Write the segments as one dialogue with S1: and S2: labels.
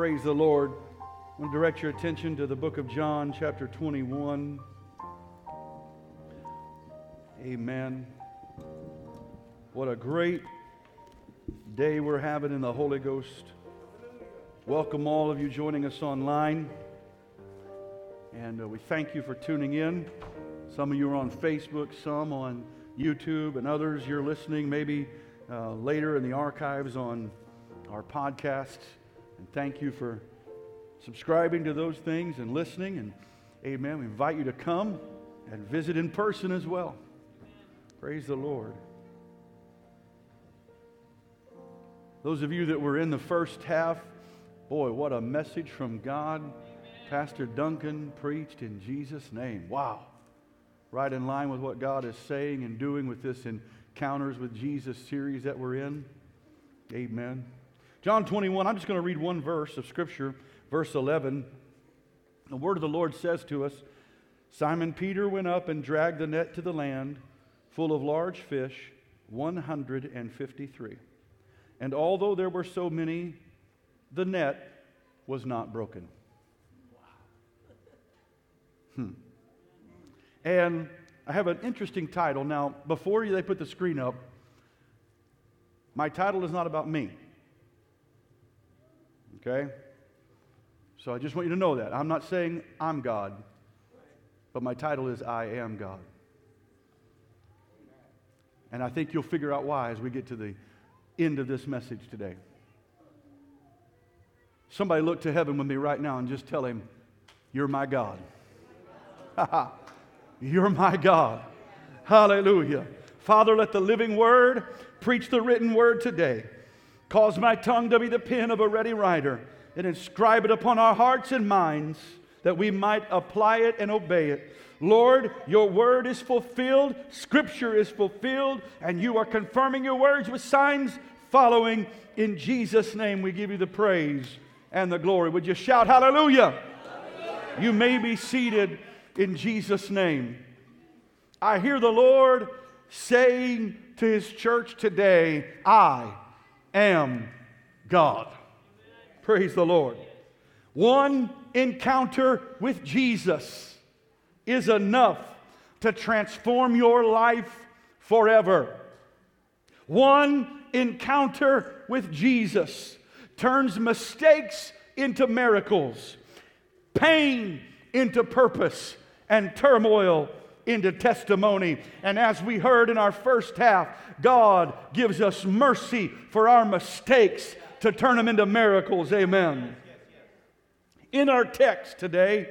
S1: Praise the Lord. I want to direct your attention to the book of John, chapter 21. Amen. What a great day we're having in the Holy Ghost. Welcome, all of you joining us online. And uh, we thank you for tuning in. Some of you are on Facebook, some on YouTube, and others you're listening maybe uh, later in the archives on our podcasts. And thank you for subscribing to those things and listening. And amen. We invite you to come and visit in person as well. Praise the Lord. Those of you that were in the first half, boy, what a message from God. Pastor Duncan preached in Jesus' name. Wow. Right in line with what God is saying and doing with this Encounters with Jesus series that we're in. Amen. John 21, I'm just going to read one verse of Scripture, verse 11. The word of the Lord says to us Simon Peter went up and dragged the net to the land, full of large fish, 153. And although there were so many, the net was not broken. Hmm. And I have an interesting title. Now, before they put the screen up, my title is not about me. Okay? So I just want you to know that. I'm not saying I'm God, but my title is I am God. And I think you'll figure out why as we get to the end of this message today. Somebody look to heaven with me right now and just tell him, You're my God. You're my God. Hallelujah. Father, let the living word preach the written word today. Cause my tongue to be the pen of a ready writer and inscribe it upon our hearts and minds that we might apply it and obey it. Lord, your word is fulfilled, scripture is fulfilled, and you are confirming your words with signs following. In Jesus' name, we give you the praise and the glory. Would you shout hallelujah? hallelujah. You may be seated in Jesus' name. I hear the Lord saying to his church today, I am God. Praise the Lord. One encounter with Jesus is enough to transform your life forever. One encounter with Jesus turns mistakes into miracles, pain into purpose, and turmoil into testimony. And as we heard in our first half, God gives us mercy for our mistakes to turn them into miracles. Amen. In our text today,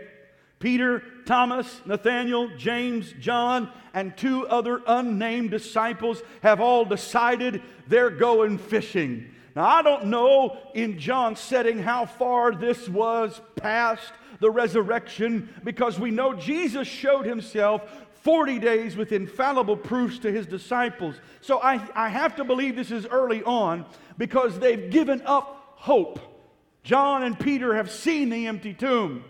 S1: Peter, Thomas, Nathaniel, James, John, and two other unnamed disciples have all decided they're going fishing. Now, I don't know in John's setting how far this was past the resurrection because we know Jesus showed himself 40 days with infallible proofs to his disciples. So I, I have to believe this is early on because they've given up hope. John and Peter have seen the empty tomb.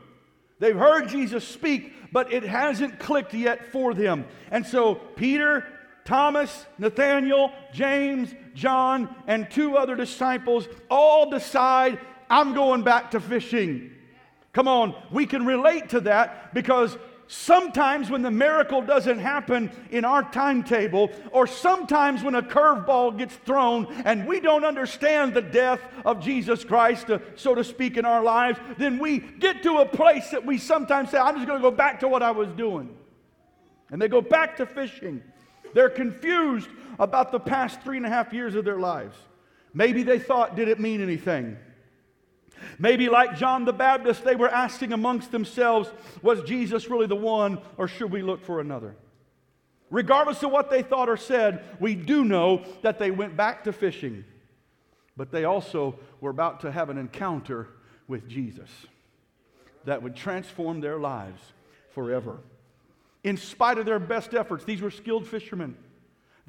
S1: They've heard Jesus speak, but it hasn't clicked yet for them. And so Peter, Thomas, Nathaniel, James, John, and two other disciples all decide, I'm going back to fishing. Come on, we can relate to that because sometimes when the miracle doesn't happen in our timetable, or sometimes when a curveball gets thrown and we don't understand the death of Jesus Christ, uh, so to speak, in our lives, then we get to a place that we sometimes say, I'm just going to go back to what I was doing. And they go back to fishing. They're confused about the past three and a half years of their lives. Maybe they thought, did it mean anything? Maybe, like John the Baptist, they were asking amongst themselves, was Jesus really the one, or should we look for another? Regardless of what they thought or said, we do know that they went back to fishing. But they also were about to have an encounter with Jesus that would transform their lives forever. In spite of their best efforts, these were skilled fishermen.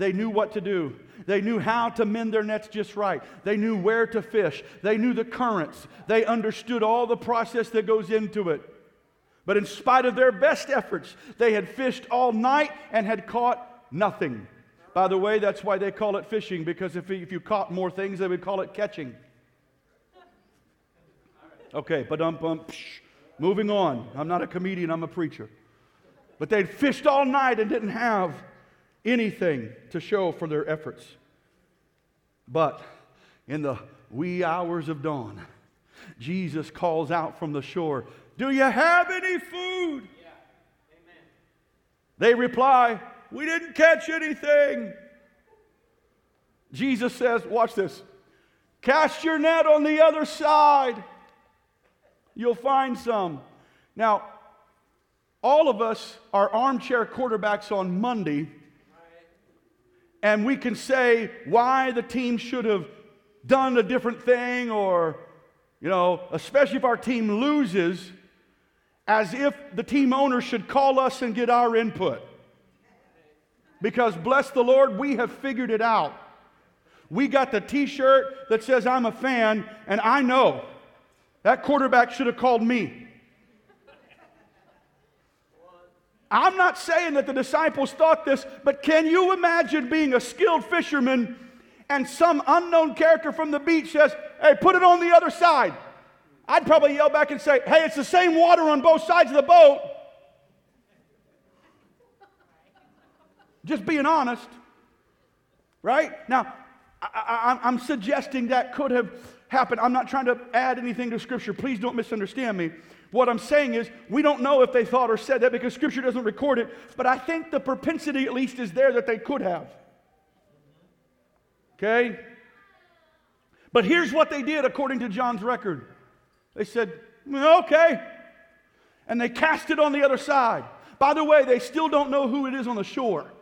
S1: They knew what to do. They knew how to mend their nets just right. They knew where to fish. They knew the currents. They understood all the process that goes into it. But in spite of their best efforts, they had fished all night and had caught nothing. By the way, that's why they call it fishing, because if, if you caught more things, they would call it catching. Okay, but um, um, moving on. I'm not a comedian, I'm a preacher. But they'd fished all night and didn't have anything to show for their efforts. But in the wee hours of dawn, Jesus calls out from the shore, Do you have any food? Yeah. They reply, We didn't catch anything. Jesus says, Watch this. Cast your net on the other side. You'll find some. Now, all of us are armchair quarterbacks on Monday, and we can say why the team should have done a different thing, or, you know, especially if our team loses, as if the team owner should call us and get our input. Because, bless the Lord, we have figured it out. We got the t shirt that says, I'm a fan, and I know that quarterback should have called me. I'm not saying that the disciples thought this, but can you imagine being a skilled fisherman and some unknown character from the beach says, Hey, put it on the other side? I'd probably yell back and say, Hey, it's the same water on both sides of the boat. Just being honest. Right? Now, I, am suggesting that could have happened. I'm not trying to add anything to Scripture. Please don't misunderstand me. What I'm saying is, we don't know if they thought or said that because Scripture doesn't record it, but I think the propensity at least is there that they could have. Okay? But here's what they did according to John's record they said, okay. And they cast it on the other side. By the way, they still don't know who it is on the shore.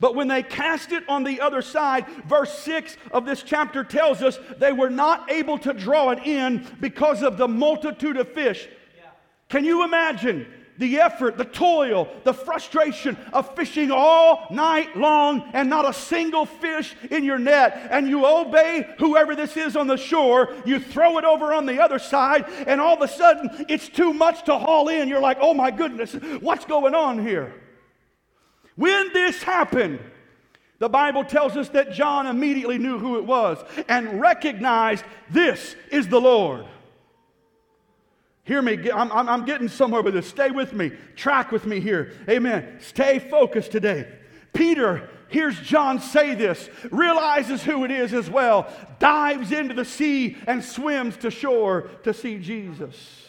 S1: But when they cast it on the other side, verse 6 of this chapter tells us they were not able to draw it in because of the multitude of fish. Yeah. Can you imagine the effort, the toil, the frustration of fishing all night long and not a single fish in your net? And you obey whoever this is on the shore, you throw it over on the other side, and all of a sudden it's too much to haul in. You're like, oh my goodness, what's going on here? When this happened, the Bible tells us that John immediately knew who it was and recognized this is the Lord. Hear me, I'm, I'm, getting somewhere with this. Stay with me, track with me here. Amen. Stay focused today. Peter hears John say this, realizes who it is as well, dives into the sea and swims to shore to see Jesus.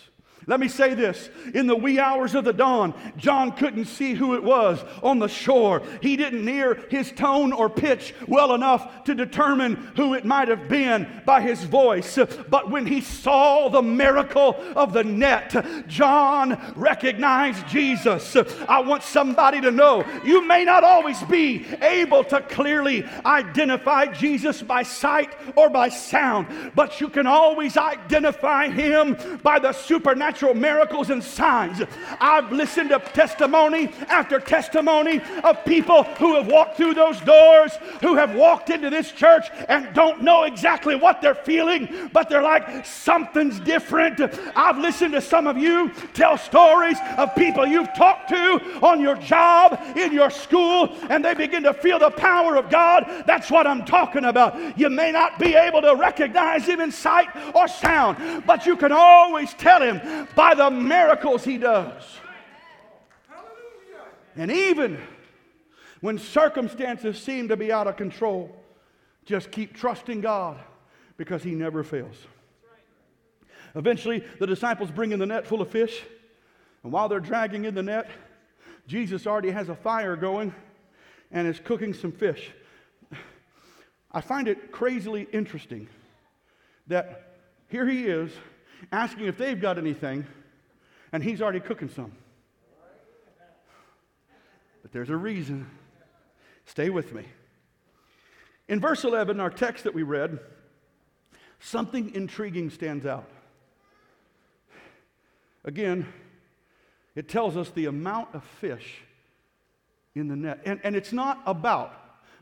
S1: Let me say this in the wee hours of the dawn, John couldn't see who it was on the shore. He didn't hear his tone or pitch well enough to determine who it might have been by his voice. But when he saw the miracle of the net, John recognized Jesus. I want somebody to know you may not always be able to clearly identify Jesus by sight or by sound, but you can always identify him by the supernatural supernatural miracles and signs. I've listened to testimony after testimony of people who have walked through those doors, who have walked into this church and don't know exactly what they're feeling, but they're like, something's different. I've listened to some of you tell stories of people you've talked to on your job, in your school, and they begin to feel the power of God. That's what I'm talking about. You may not be able to recognize Him in sight or sound, but you can always tell Him by the miracles he does. And even when circumstances seem to be out of control, just keep trusting God because he never fails. Eventually, the disciples bring in the net full of fish, and while they're dragging in the net, Jesus already has a fire going and is cooking some fish. I find it crazily interesting that here he is asking if they've got anything, and he's already cooking some. But there's a reason. Stay with me. In verse 11, our text that we read, something intriguing stands out. Again, it tells us the amount of fish in the net. And, and it's not about,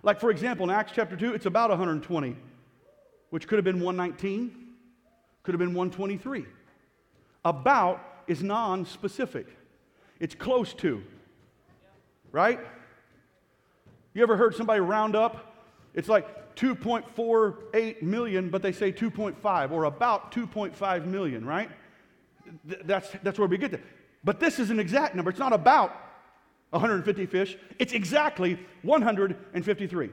S1: like for example, in Acts chapter 2, it's about 120, which could have been 119 could have been 123. About is non specific, it's close to. Right? You ever heard somebody round up? It's like 2.48 million, but they say 2.5 or about 2.5 million, right? Th- that's, that's where we get there. But this is an exact number. It's not about 150 fish, it's exactly 153.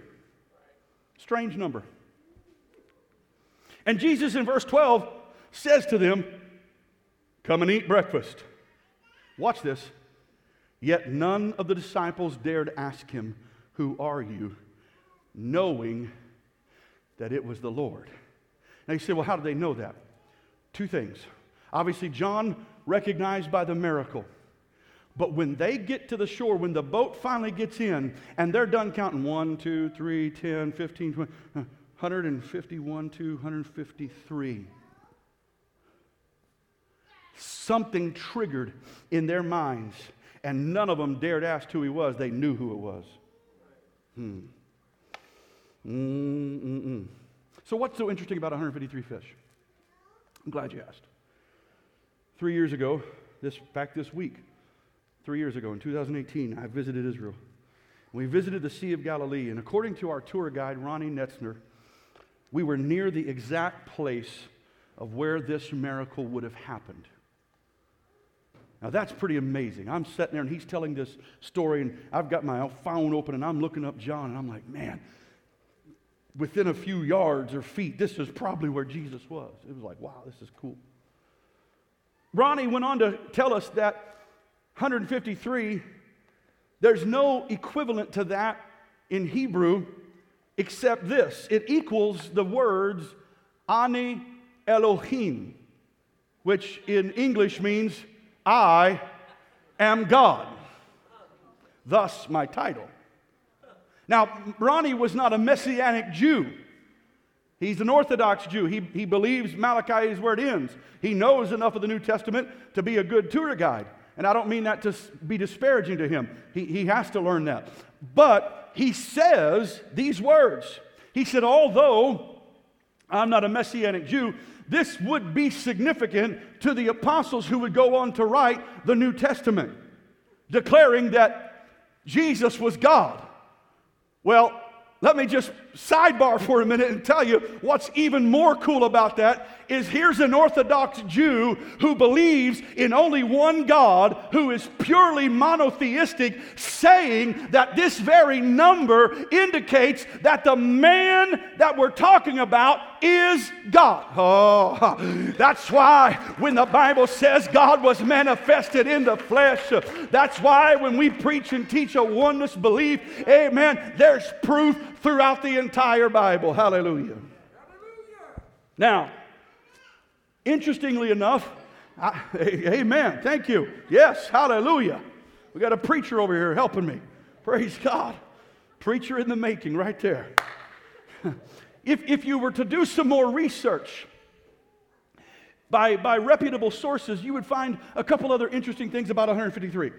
S1: Strange number. And Jesus in verse 12 says to them, Come and eat breakfast. Watch this. Yet none of the disciples dared ask him, Who are you? knowing that it was the Lord. Now you say, Well, how did they know that? Two things. Obviously, John recognized by the miracle. But when they get to the shore, when the boat finally gets in, and they're done counting 1, 2, 3, 10, 15, 20, uh, 151, 253. Something triggered in their minds, and none of them dared ask who he was. They knew who it was. Hmm. So, what's so interesting about 153 fish? I'm glad you asked. Three years ago, this back this week, three years ago in 2018, I visited Israel. We visited the Sea of Galilee, and according to our tour guide, Ronnie Netzner, we were near the exact place of where this miracle would have happened. Now that's pretty amazing. I'm sitting there and he's telling this story, and I've got my phone open and I'm looking up John, and I'm like, man, within a few yards or feet, this is probably where Jesus was. It was like, wow, this is cool. Ronnie went on to tell us that 153, there's no equivalent to that in Hebrew except this it equals the words Ani Elohim, which in English means I am God. Thus, my title. Now, Ronnie was not a Messianic Jew. He's an Orthodox Jew. He, he believes Malachi is where it ends. He knows enough of the New Testament to be a good tour guide. And I don't mean that to be disparaging to him. He, he has to learn that. But he says these words. He said, Although I'm not a Messianic Jew, this would be significant to the apostles who would go on to write the New Testament, declaring that Jesus was God. Well, let me just sidebar for a minute and tell you what's even more cool about that is here's an Orthodox Jew who believes in only one God who is purely monotheistic, saying that this very number indicates that the man that we're talking about is God. Oh, that's why when the Bible says God was manifested in the flesh, that's why when we preach and teach a oneness belief, amen, there's proof throughout the entire Bible. Hallelujah. Now, interestingly enough, I, amen. Thank you. Yes, hallelujah. We got a preacher over here helping me. Praise God. Preacher in the making right there. if, if you were to do some more research by, by reputable sources, you would find a couple other interesting things about 153.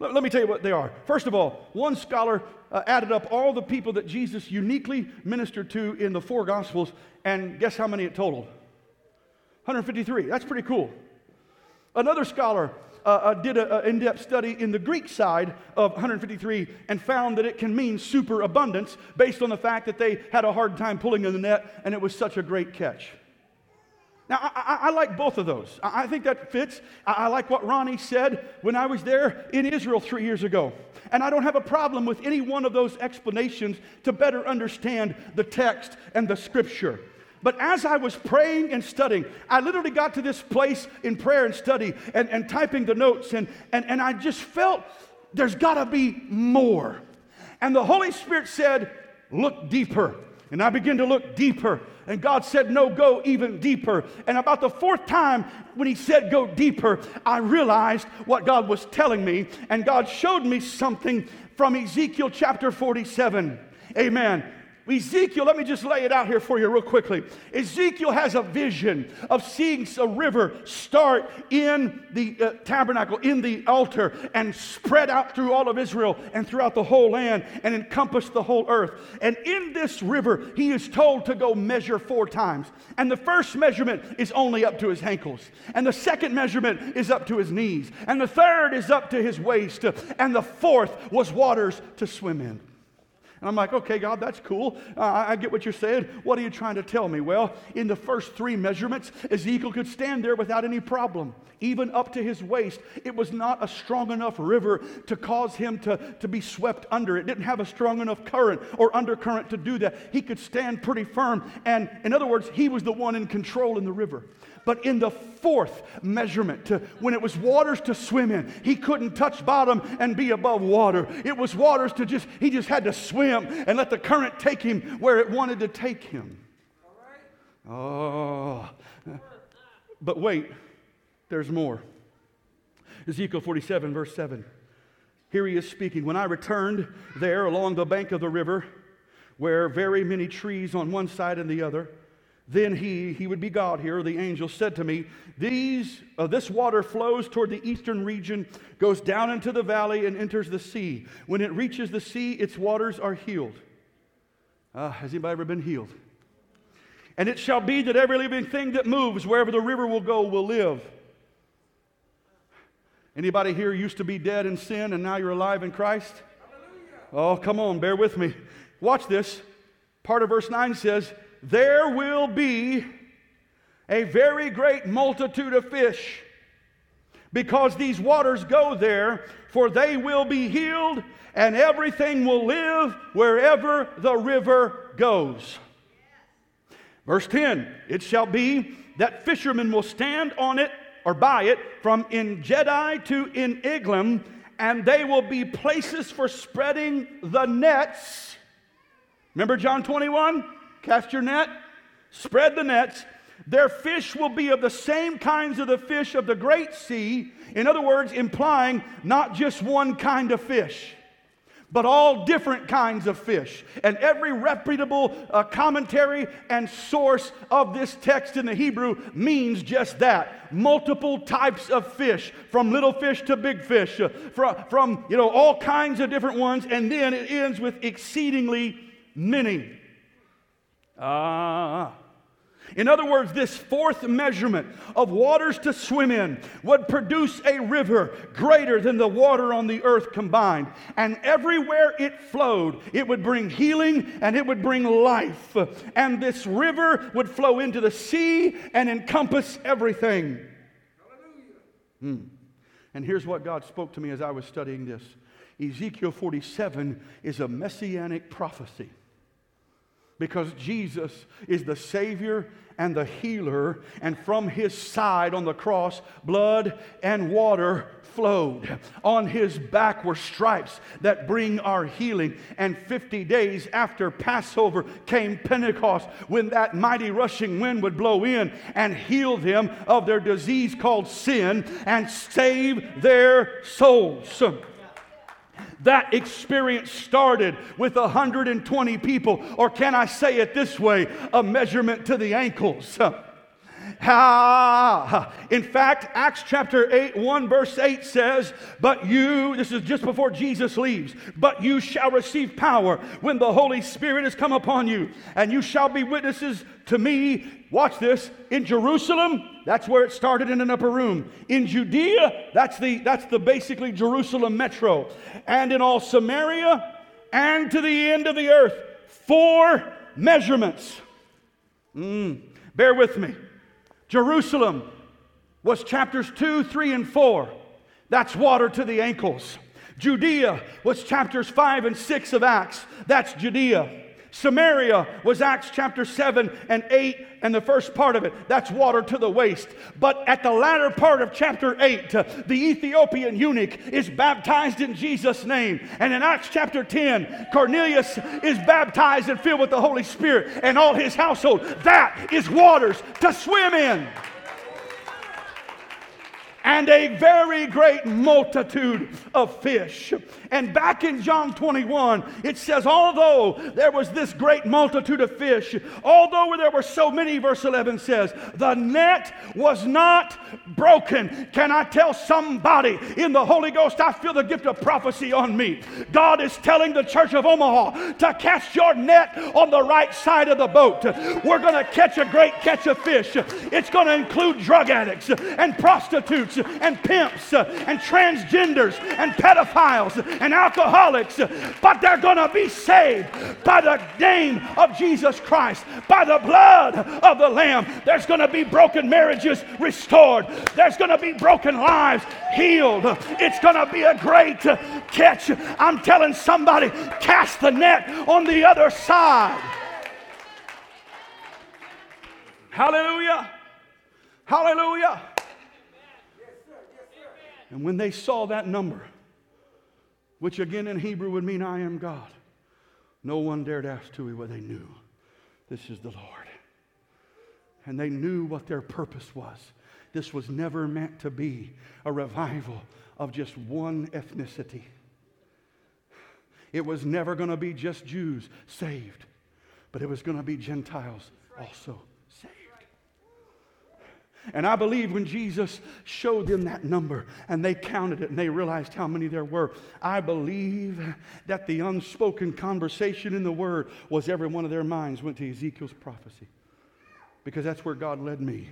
S1: Let, let me tell you what they are. First of all, one scholar uh, added up all the people that Jesus uniquely ministered to in the four Gospels, and guess how many it totaled? 153. That's pretty cool. Another scholar uh, uh, did an in depth study in the Greek side of 153 and found that it can mean superabundance based on the fact that they had a hard time pulling in the net and it was such a great catch. Now, I, I, like both of those. I, I think that fits. I, I, like what Ronnie said when I was there in Israel three years ago. And I don't have a problem with any one of those explanations to better understand the text and the scripture. But as I was praying and studying, I literally got to this place in prayer and study and, and typing the notes, and, and, and I just felt there's got to be more. And the Holy Spirit said, Look deeper. And I began to look deeper. And God said, No, go even deeper. And about the fourth time, when He said, Go deeper, I realized what God was telling me. And God showed me something from Ezekiel chapter 47. Amen. Ezekiel, let me just lay it out here for you real quickly. Ezekiel has a vision of seeing a river start in the uh, tabernacle, in the altar, and spread out through all of Israel and throughout the whole land and encompass the whole earth. And in this river, he is told to go measure four times. And the first measurement is only up to his ankles, and the second measurement is up to his knees, and the third is up to his waist, and the fourth was waters to swim in. And I'm like, okay, God, that's cool. Uh, I get what you're saying. What are you trying to tell me? Well, in the first three measurements, Ezekiel could stand there without any problem, even up to his waist. It was not a strong enough river to cause him to, to be swept under. It didn't have a strong enough current or undercurrent to do that. He could stand pretty firm. And in other words, he was the one in control in the river. But in the fourth measurement, to, when it was waters to swim in, he couldn't touch bottom and be above water. It was waters to just, he just had to swim and let the current take him where it wanted to take him. Oh. But wait, there's more. Ezekiel 47, verse 7. Here he is speaking. When I returned there along the bank of the river, where very many trees on one side and the other, then he, he would be God here, the angel said to me, These, uh, This water flows toward the eastern region, goes down into the valley, and enters the sea. When it reaches the sea, its waters are healed. Uh, has anybody ever been healed? And it shall be that every living thing that moves, wherever the river will go, will live. Anybody here used to be dead in sin and now you're alive in Christ? Oh, come on, bear with me. Watch this. Part of verse 9 says, there will be a very great multitude of fish because these waters go there, for they will be healed and everything will live wherever the river goes. Verse 10 It shall be that fishermen will stand on it or by it from En Gedi to En Eglaim, and they will be places for spreading the nets. Remember John 21? Cast your net, spread the nets. Their fish will be of the same kinds of the fish of the great sea. In other words, implying not just one kind of fish but all different kinds of fish. And every reputable uh, commentary and source of this text in the Hebrew means just that. Multiple types of fish, from little fish to big fish, uh, from, from you know all kinds of different ones, and then it ends with exceedingly many. Ah. In other words, this fourth measurement of waters to swim in would produce a river greater than the water on the earth combined. And everywhere it flowed, it would bring healing and it would bring life. And this river would flow into the sea and encompass everything. Hmm. And here's what God spoke to me as I was studying this Ezekiel 47 is a messianic prophecy because Jesus is the Savior and the healer, and from his side on the cross, blood and water flowed. On his back were stripes that bring our healing. And 50 days after Passover came Pentecost, when that mighty rushing wind would blow in and heal them of their disease called sin and save their souls. That experience started with 120 people, or can I say it this way a measurement to the ankles. Ah, in fact, Acts chapter 8, 1 verse 8 says, But you, this is just before Jesus leaves, but you shall receive power when the Holy Spirit has come upon you, and you shall be witnesses to me. Watch this in Jerusalem, that's where it started in an upper room. In Judea, that's the that's the basically Jerusalem metro, and in all Samaria, and to the end of the earth. Four measurements. Mm, bear with me. Jerusalem was chapters 2, 3, and 4. That's water to the ankles. Judea was chapters 5 and 6 of Acts. That's Judea. Samaria was Acts chapter 7 and 8 and the first part of it. That's water to the waist. But at the latter part of chapter 8, uh, the Ethiopian eunuch is baptized in Jesus' name. And in Acts chapter 10, Cornelius is baptized and filled with the Holy Spirit and all his household. That is waters to swim in and a very great multitude of fish. And back in John 21, it says, although there was this great multitude of fish, although there were so many, verse 11 says, the net was not broken. Can I tell somebody in the Holy Ghost, I feel the gift of prophecy on me? God is telling the church of Omaha to cast your net on the right side of the boat. We're going to catch a great catch of fish. It's going to include drug addicts and prostitutes and pimps and transgenders and pedophiles and alcoholics, but they're going to be saved by the name of Jesus Christ, by the blood of the Lamb. There's going to be broken marriages restored, there's going to be broken lives healed. It's going to be a great catch. I'm telling somebody, cast the net on the other side. Hallelujah. Hallelujah. And when they saw that number, which again in Hebrew would mean I am God, no one dared ask to what they knew. This is the Lord. And they knew what their purpose was. This was never meant to be a revival of just one ethnicity. It was never going to be just Jews saved, but it was going to be Gentiles also and I believe when Jesus showed them that number and they counted it and they realized how many there were, I believe that the unspoken conversation in the Word was every one of their minds went to Ezekiel's prophecy. Because that's where God led me.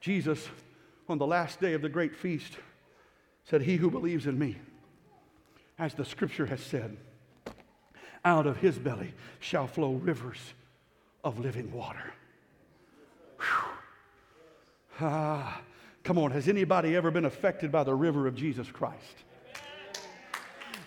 S1: Jesus, on the last day of the great feast, said, He who believes in me, as the scripture has said, out of his belly shall flow rivers of living water. Ah, come on, has anybody ever been affected by the river of Jesus Christ?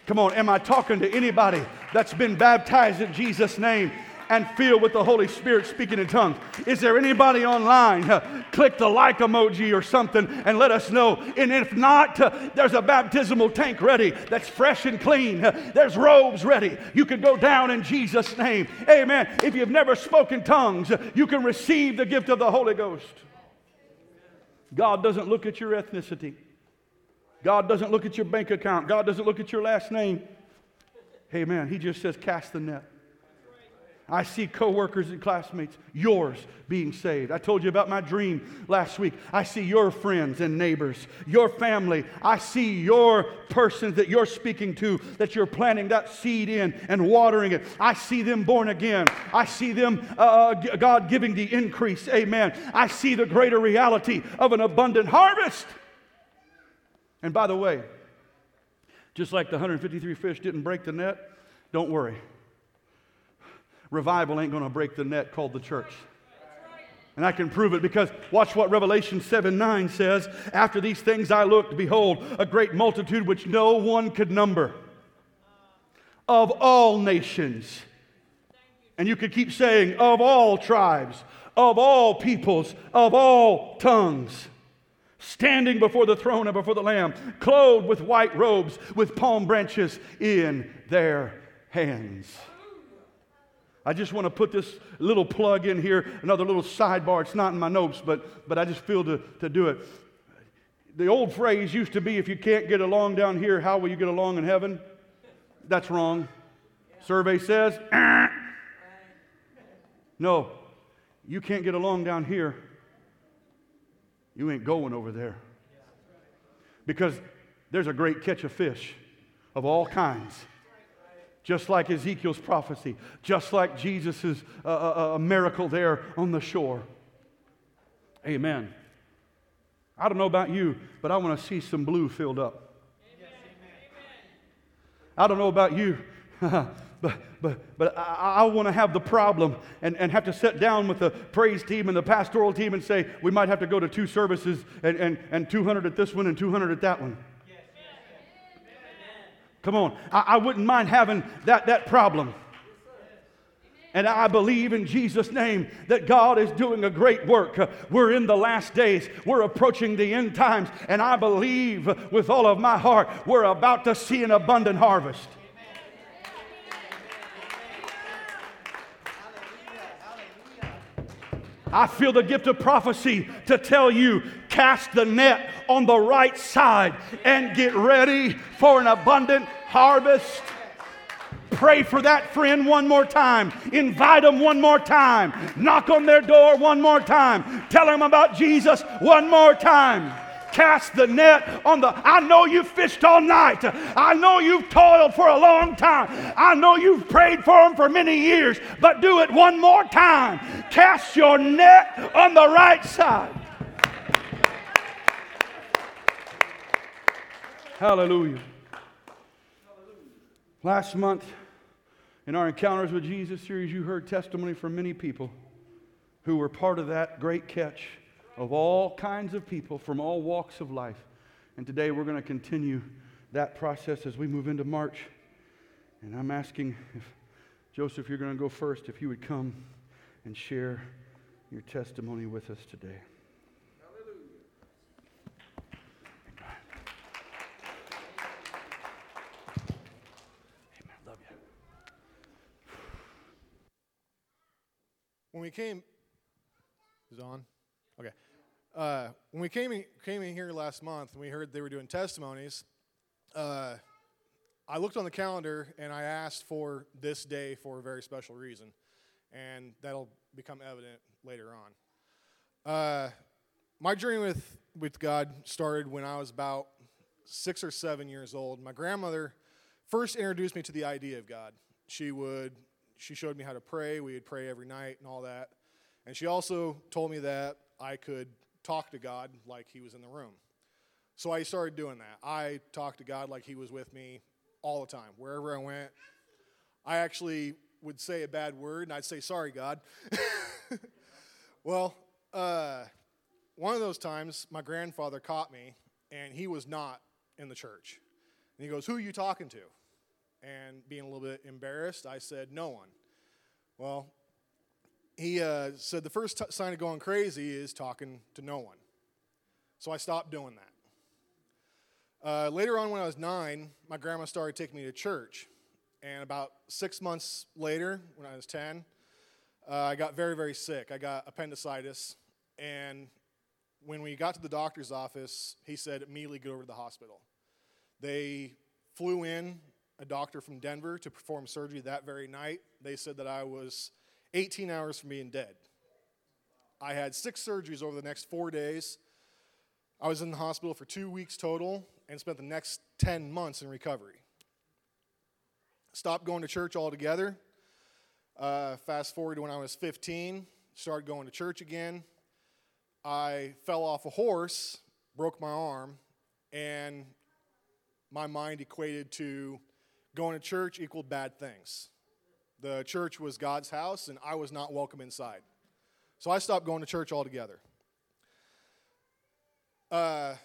S1: Come on, am I talking to anybody that's been baptized in Jesus' name and filled with the Holy Spirit speaking in tongues. Is there anybody online? Uh, click the like emoji or something and let us know. And if not, uh, there's a baptismal tank ready that's fresh and clean. Uh, there's robes ready. You can go down in Jesus' name. Amen. If you've never spoken tongues, uh, you can receive the gift of the Holy Ghost. God doesn't look at your ethnicity. God doesn't look at your bank account. God doesn't look at your last name. Amen. He just says, cast the net. I see coworkers and classmates, yours, being saved. I told you about my dream last week. I see your friends and neighbors, your family. I see your persons that you're speaking to, that you're planting that seed in and watering it. I see them born again. I see them, uh, uh God giving the increase. Amen. I see the greater reality of an abundant harvest. And by the way, just like the 153 fish didn't break the net, don't worry. Revival ain't going to break the net called the church. And I can prove it because watch what Revelation 7 9 says. After these things I looked, behold, a great multitude which no one could number of all nations. And you could keep saying, of all tribes, of all peoples, of all tongues, standing before the throne and before the Lamb, clothed with white robes, with palm branches in their hands. I just want to put this little plug in here, another little sidebar. It's not in my notes, but, but I just feel to, to do it. The old phrase used to be if you can't get along down here, how will you get along in heaven? That's wrong. Survey says, no, you can't get along down here. You ain't going over there. Because there's a great catch of fish of all kinds just like Ezekiel's prophecy, just like Jesus' uh, uh, uh, miracle there on the shore. Amen. I don't know about you, but I want to see some blue filled up. I don't know about you, but, but, but I, I want to have the problem and, and have to sit down with the praise team and the pastoral team and say, we might have to go to two services and, and, and 200 at this one and 200 at that one. Come on. I, I wouldn't mind having that, that problem. And I believe in Jesus' name that God is doing a great work. We're in the last days, we're approaching the end times, and I believe with all of my heart we're about to see an abundant harvest. I feel the gift of prophecy to tell you cast the net on the right side and get ready for an abundant harvest. Pray for that friend one more time. Invite them one more time. Knock on their door one more time. Tell them about Jesus one more time. Cast the net on the. I know you've fished all night. I know you've toiled for a long time. I know you've prayed for them for many years, but do it one more time. Cast your net on the right side. Hallelujah. Last month, in our Encounters with Jesus series, you heard testimony from many people who were part of that great catch of all kinds of people from all walks of life. And today we're going to continue that process as we move into March. And I'm asking if, Joseph, you're going to go first, if you would come and share your testimony with us today.
S2: When we came, is on? Okay. Uh, when we came in, came in here last month and we heard they were doing testimonies, uh, I looked on the calendar and I asked for this day for a very special reason, and that'll become evident later on. Uh, my journey with, with God started when I was about six or seven years old. My grandmother first introduced me to the idea of God. She would she showed me how to pray. We would pray every night and all that. And she also told me that I could talk to God like He was in the room. So I started doing that. I talked to God like He was with me all the time, wherever I went. I actually would say a bad word and I'd say, Sorry, God. well, uh, one of those times, my grandfather caught me and he was not in the church. And he goes, Who are you talking to? And being a little bit embarrassed, I said, No one. Well, he uh, said the first t- sign of going crazy is talking to no one. So I stopped doing that. Uh, later on, when I was nine, my grandma started taking me to church. And about six months later, when I was 10, uh, I got very, very sick. I got appendicitis. And when we got to the doctor's office, he said, immediately go over to the hospital. They flew in a doctor from Denver to perform surgery that very night. They said that I was 18 hours from being dead. I had six surgeries over the next four days. I was in the hospital for two weeks total and spent the next 10 months in recovery. Stopped going to church altogether. Uh, fast forward to when I was 15, started going to church again. I fell off a horse, broke my arm, and my mind equated to Going to church equaled bad things. The church was God's house, and I was not welcome inside. So I stopped going to church altogether. Uh,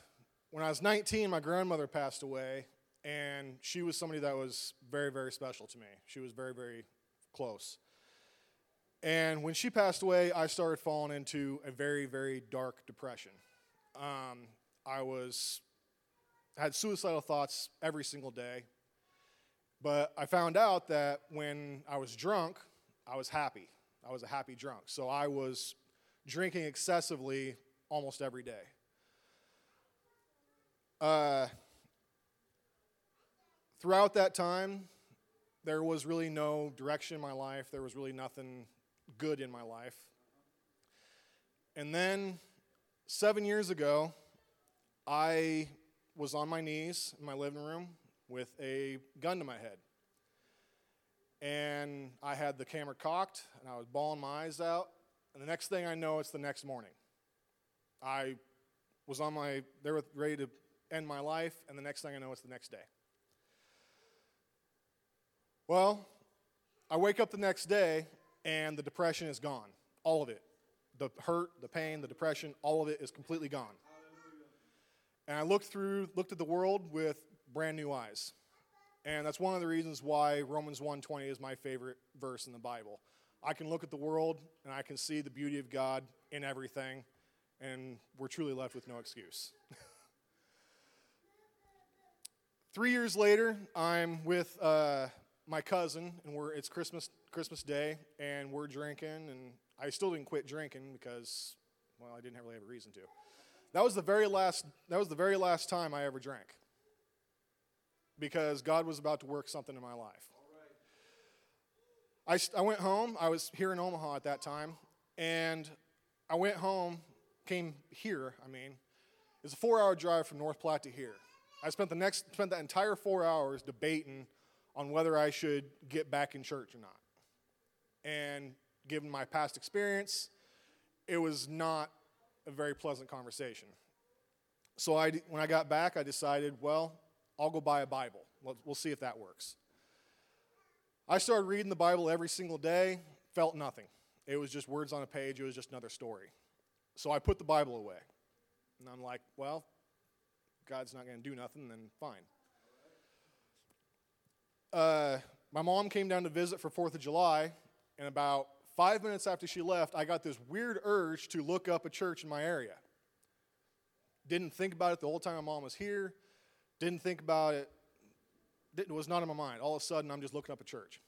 S2: when I was 19, my grandmother passed away, and she was somebody that was very, very special to me. She was very, very close. And when she passed away, I started falling into a very, very dark depression. Um, I was had suicidal thoughts every single day. But I found out that when I was drunk, I was happy. I was a happy drunk. So I was drinking excessively almost every day. Uh, throughout that time, there was really no direction in my life. There was really nothing good in my life. And then, seven years ago, I was on my knees in my living room with a gun to my head. And I had the camera cocked, and I was bawling my eyes out. And the next thing I know, it's the next morning. I was on my, they were ready to end my life, and the next thing I know, it's the next day. Well, I wake up the next day, and the depression is gone. All of it. The hurt, the pain, the depression, all of it is completely gone. And I looked through, looked at the world with brand new eyes. And that's one of the reasons why Romans 1:20 is my favorite verse in the Bible. I can look at the world and I can see the beauty of God in everything, and we're truly left with no excuse. Three years later, I'm with uh, my cousin, and we're it's Christmas Christmas Day, and we're drinking, and I still didn't quit drinking because, well, I didn't really have a reason to. That was the very last. That was the very last time I ever drank because God was about to work something in my life. I, I went home. I was here in Omaha at that time. And I went home, came here, I mean, It's a four hour drive from North Platte to here. I spent the next spent the entire four hours debating on whether I should get back in church or not. And given my past experience, it was not a very pleasant conversation. So I, when I got back, I decided, well, I'll go buy a Bible. We'll see if that works. I started reading the Bible every single day, felt nothing. It was just words on a page, it was just another story. So I put the Bible away. And I'm like, well, God's not going to do nothing, then fine. Uh, my mom came down to visit for 4th of July, and about five minutes after she left, I got this weird urge to look up a church in my area. Didn't think about it the whole time my mom was here. Didn't think about it. It was not in my mind. All of a sudden, I'm just looking up a church.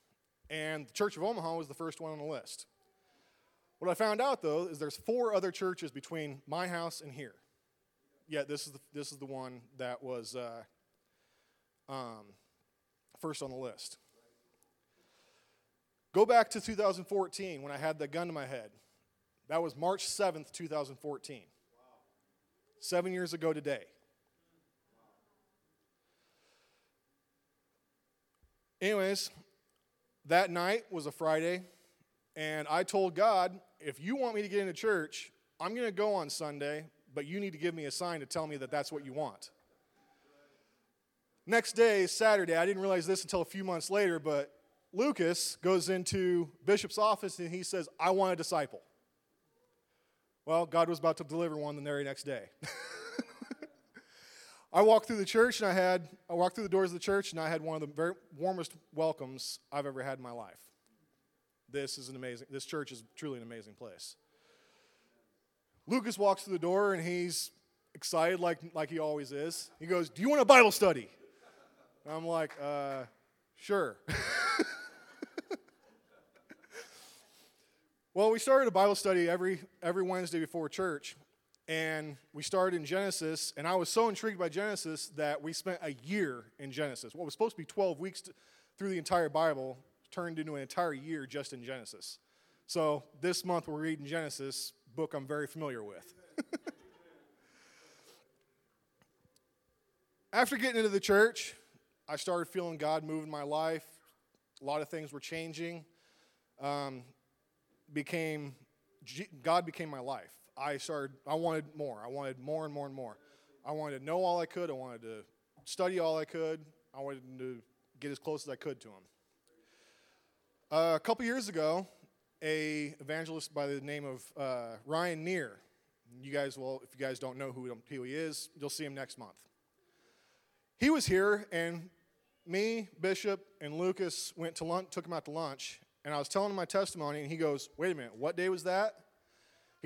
S2: And the Church of Omaha was the first one on the list. What I found out, though, is there's four other churches between my house and here. Yeah, this is the, this is the one that was uh, um, first on the list. Go back to 2014 when I had the gun to my head. That was March 7th, 2014. Seven years ago today. Anyways, that night was a Friday, and I told God, if you want me to get into church, I'm going to go on Sunday, but you need to give me a sign to tell me that that's what you want. Next day, Saturday, I didn't realize this until a few months later, but Lucas goes into Bishop's office and he says, I want a disciple. Well, God was about to deliver one the very next day. I walked through the church and I had, I walked through the doors of the church and I had one of the very warmest welcomes I've ever had in my life. This is an amazing, this church is truly an amazing place. Lucas walks through the door and he's excited like, like he always is. He goes, Do you want a Bible study? And I'm like, uh, Sure. well, we started a Bible study every, every Wednesday before church and we started in Genesis, and I was so intrigued by Genesis that we spent a year in Genesis. What was supposed to be 12 weeks to, through the entire Bible turned into an entire year just in Genesis. So this month we're reading Genesis, book I'm very familiar with. After getting into the church, I started feeling God moving my life. A lot of things were changing. Um, became God became my life. I started, I wanted more. I wanted more and more and more. I wanted to know all I could. I wanted to study all I could. I wanted to get as close as I could to him. Uh, a couple years ago, a evangelist by the name of uh, Ryan Neer. You guys will, if you guys don't know who, who he is, you'll see him next month. He was here, and me, Bishop, and Lucas went to lunch, took him out to lunch, and I was telling him my testimony, and he goes, "Wait a minute, what day was that?"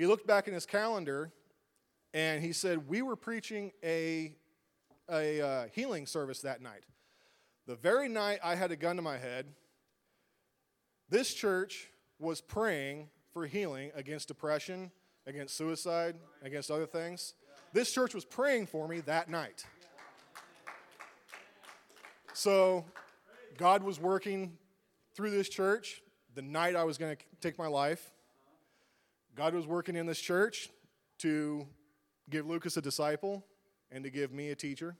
S2: He looked back in his calendar and he said, We were preaching a, a uh, healing service that night. The very night I had a gun to my head, this church was praying for healing against depression, against suicide, against other things. This church was praying for me that night. So, God was working through this church the night I was going to take my life. God was working in this church to give Lucas a disciple and to give me a teacher.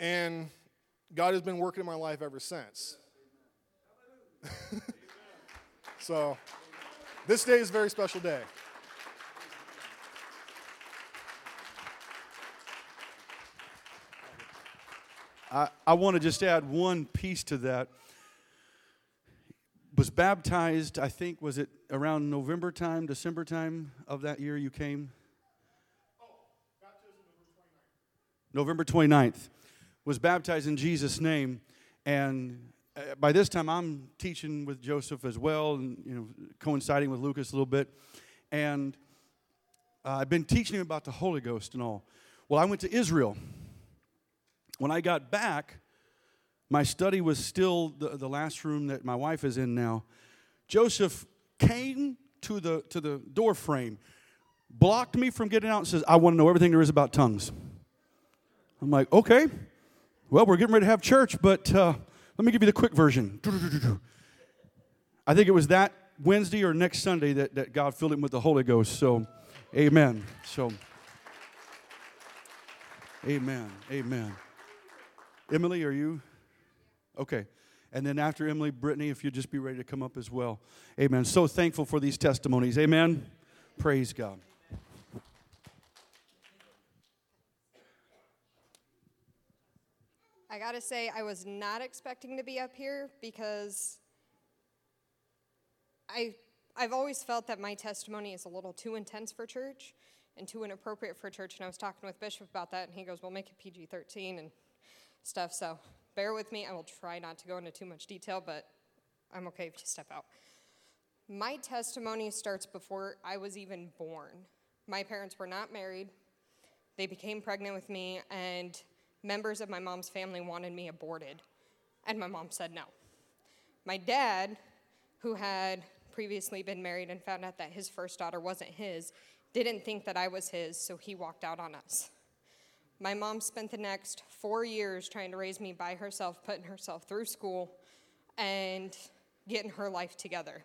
S2: And God has been working in my life ever since. so, this day is a very special day.
S1: I, I want to just add one piece to that was baptized, I think, was it around November time, December time of that year you came?
S2: Oh,
S1: November 29th. November 29th. Was baptized in Jesus' name. And uh, by this time, I'm teaching with Joseph as well, and you know, coinciding with Lucas a little bit. And uh, I've been teaching him about the Holy Ghost and all. Well, I went to Israel. When I got back, my study was still the, the last room that my wife is in now. Joseph came to the, to the door frame, blocked me from getting out, and says, I want to know everything there is about tongues. I'm like, okay, well, we're getting ready to have church, but uh, let me give you the quick version. I think it was that Wednesday or next Sunday that, that God filled him with the Holy Ghost. So Amen. So, amen. Amen. Emily, are you? Okay. And then after Emily, Brittany, if you'd just be ready to come up as well. Amen. So thankful for these testimonies. Amen. Praise God.
S3: I gotta say, I was not expecting to be up here because I, I've always felt that my testimony is a little too intense for church and too inappropriate for church. And I was talking with Bishop about that, and he goes, Well, make it PG 13 and stuff. So bear with me. I will try not to go into too much detail, but I'm okay if you step out. My testimony starts before I was even born. My parents were not married, they became pregnant with me, and members of my mom's family wanted me aborted, and my mom said no. My dad, who had previously been married and found out that his first daughter wasn't his, didn't think that I was his, so he walked out on us. My mom spent the next four years trying to raise me by herself, putting herself through school and getting her life together.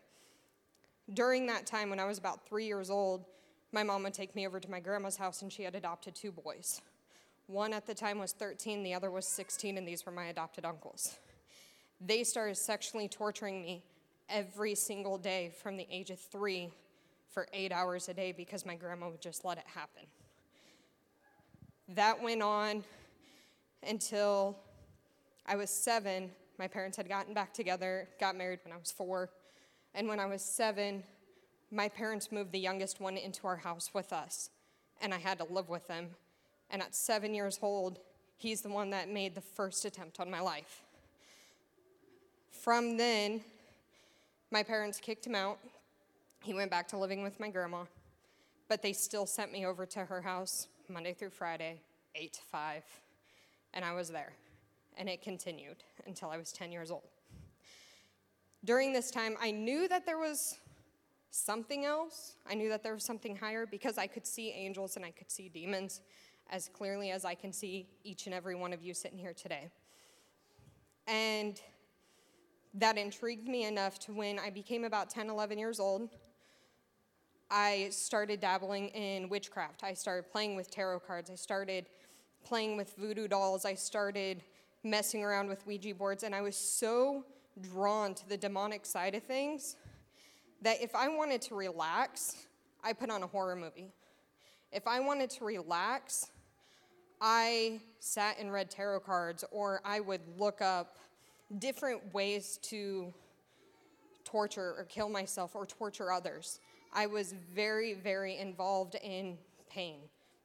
S3: During that time, when I was about three years old, my mom would take me over to my grandma's house and she had adopted two boys. One at the time was 13, the other was 16, and these were my adopted uncles. They started sexually torturing me every single day from the age of three for eight hours a day because my grandma would just let it happen. That went on until I was seven. My parents had gotten back together, got married when I was four. And when I was seven, my parents moved the youngest one into our house with us, and I had to live with them and at seven years old, he's the one that made the first attempt on my life. From then, my parents kicked him out. He went back to living with my grandma, but they still sent me over to her house Monday through Friday, 8 to 5, and I was there. And it continued until I was 10 years old. During this time, I knew that there was something else. I knew that there was something higher because I could see angels and I could see demons as clearly as I can see each and every one of you sitting here today. And that intrigued me enough to when I became about 10, 11 years old, I started dabbling in witchcraft. I started playing with tarot cards. I started playing with voodoo dolls. I started messing around with Ouija boards. And I was so drawn to the demonic side of things that if I wanted to relax, I put on a horror movie. If I wanted to relax, I sat and read tarot cards, or I would look up different ways to torture or kill myself or torture others. I was very, very involved in pain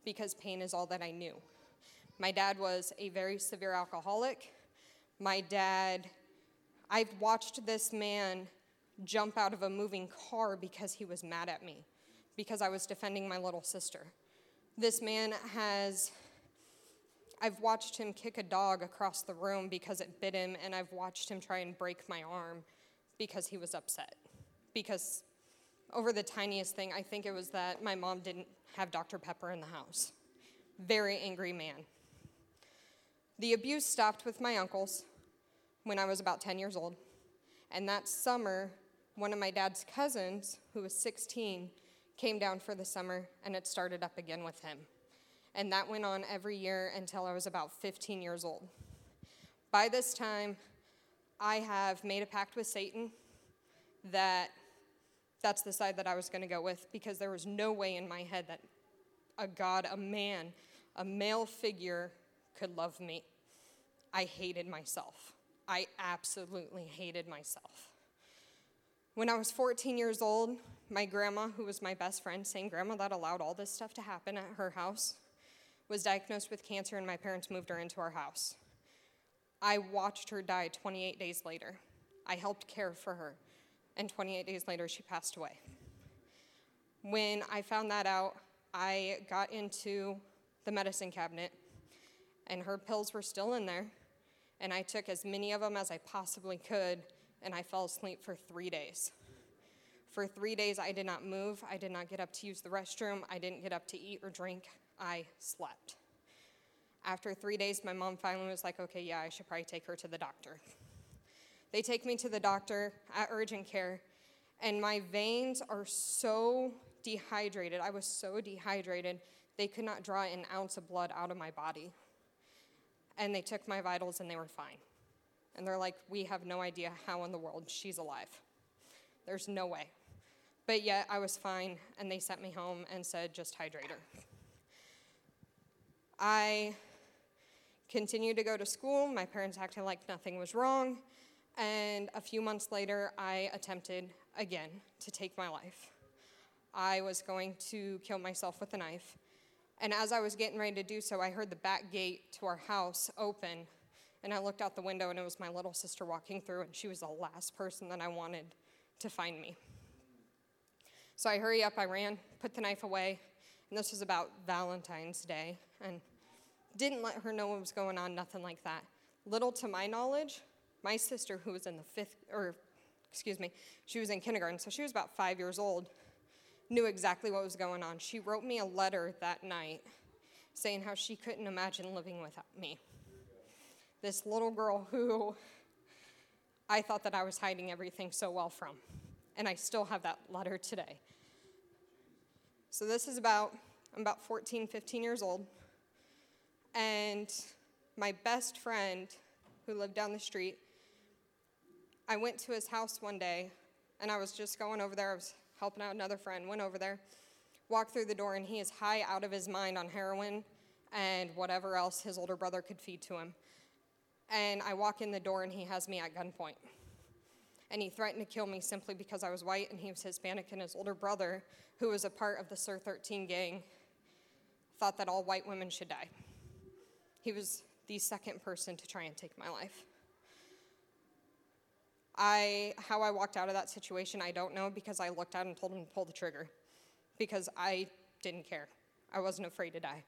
S3: because pain is all that I knew. My dad was a very severe alcoholic. My dad, I've watched this man jump out of a moving car because he was mad at me, because I was defending my little sister. This man has I've watched him kick a dog across the room because it bit him, and I've watched him try and break my arm because he was upset. Because over the tiniest thing, I think it was that my mom didn't have Dr. Pepper in the house. Very angry man. The abuse stopped with my uncles when I was about 10 years old. And that summer, one of my dad's cousins, who was 16, came down for the summer, and it started up again with him and that went on every year until I was about 15 years old. By this time, I have made a pact with Satan that that's the side that I was going to go with because there was no way in my head that a God, a man, a male figure could love me. I hated myself. I absolutely hated myself. When I was 14 years old, my grandma, who was my best friend, same grandma that allowed all this stuff to happen at her house, was diagnosed with cancer, and my parents moved her into our house. I watched her die 28 days later. I helped care for her, and 28 days later, she passed away. When I found that out, I got into the medicine cabinet, and her pills were still in there, and I took as many of them as I possibly could, and I fell asleep for three days. For three days, I did not move. I did not get up to use the restroom. I didn't get up to eat or drink. I slept. After three days, my mom finally was like, okay, yeah, I should probably take her to the doctor. They take me to the doctor at urgent care, and my veins are so dehydrated. I was so dehydrated, they could not draw an ounce of blood out of my body. And they took my vitals and they were fine. And they're like, we have no idea how in the world she's alive. There's no way. But yet I was fine, and they sent me home and said, just hydrate her. I continued to go to school. My parents acted like nothing was wrong. And a few months later, I attempted again to take my life. I was going to kill myself with a knife. And as I was getting ready to do so, I heard the back gate to our house open. And I looked out the window, and it was my little sister walking through, and she was the last person that I wanted to find me. So I hurry up, I ran, put the knife away, and this was about Valentine's Day, and didn't let her know what was going on, nothing like that. Little to my knowledge, my sister, who was in the fifth, or excuse me, she was in kindergarten, so she was about five years old, knew exactly what was going on. She wrote me a letter that night saying how she couldn't imagine living without me. This little girl who I thought that I was hiding everything so well from. And I still have that letter today. So this is about, I'm about 14, 15 years old. And my best friend who lived down the street, I went to his house one day and I was just going over there. I was helping out another friend, went over there, walked through the door, and he is high out of his mind on heroin and whatever else his older brother could feed to him. And I walk in the door and he has me at gunpoint. And he threatened to kill me simply because I was white and he was Hispanic, and his older brother, who was a part of the Sur 13 gang, thought that all white women should die. He was the second person to try and take my life. I, how I walked out of that situation, I don't know because I looked at and told him to pull the trigger because I didn't care. I wasn't afraid to die.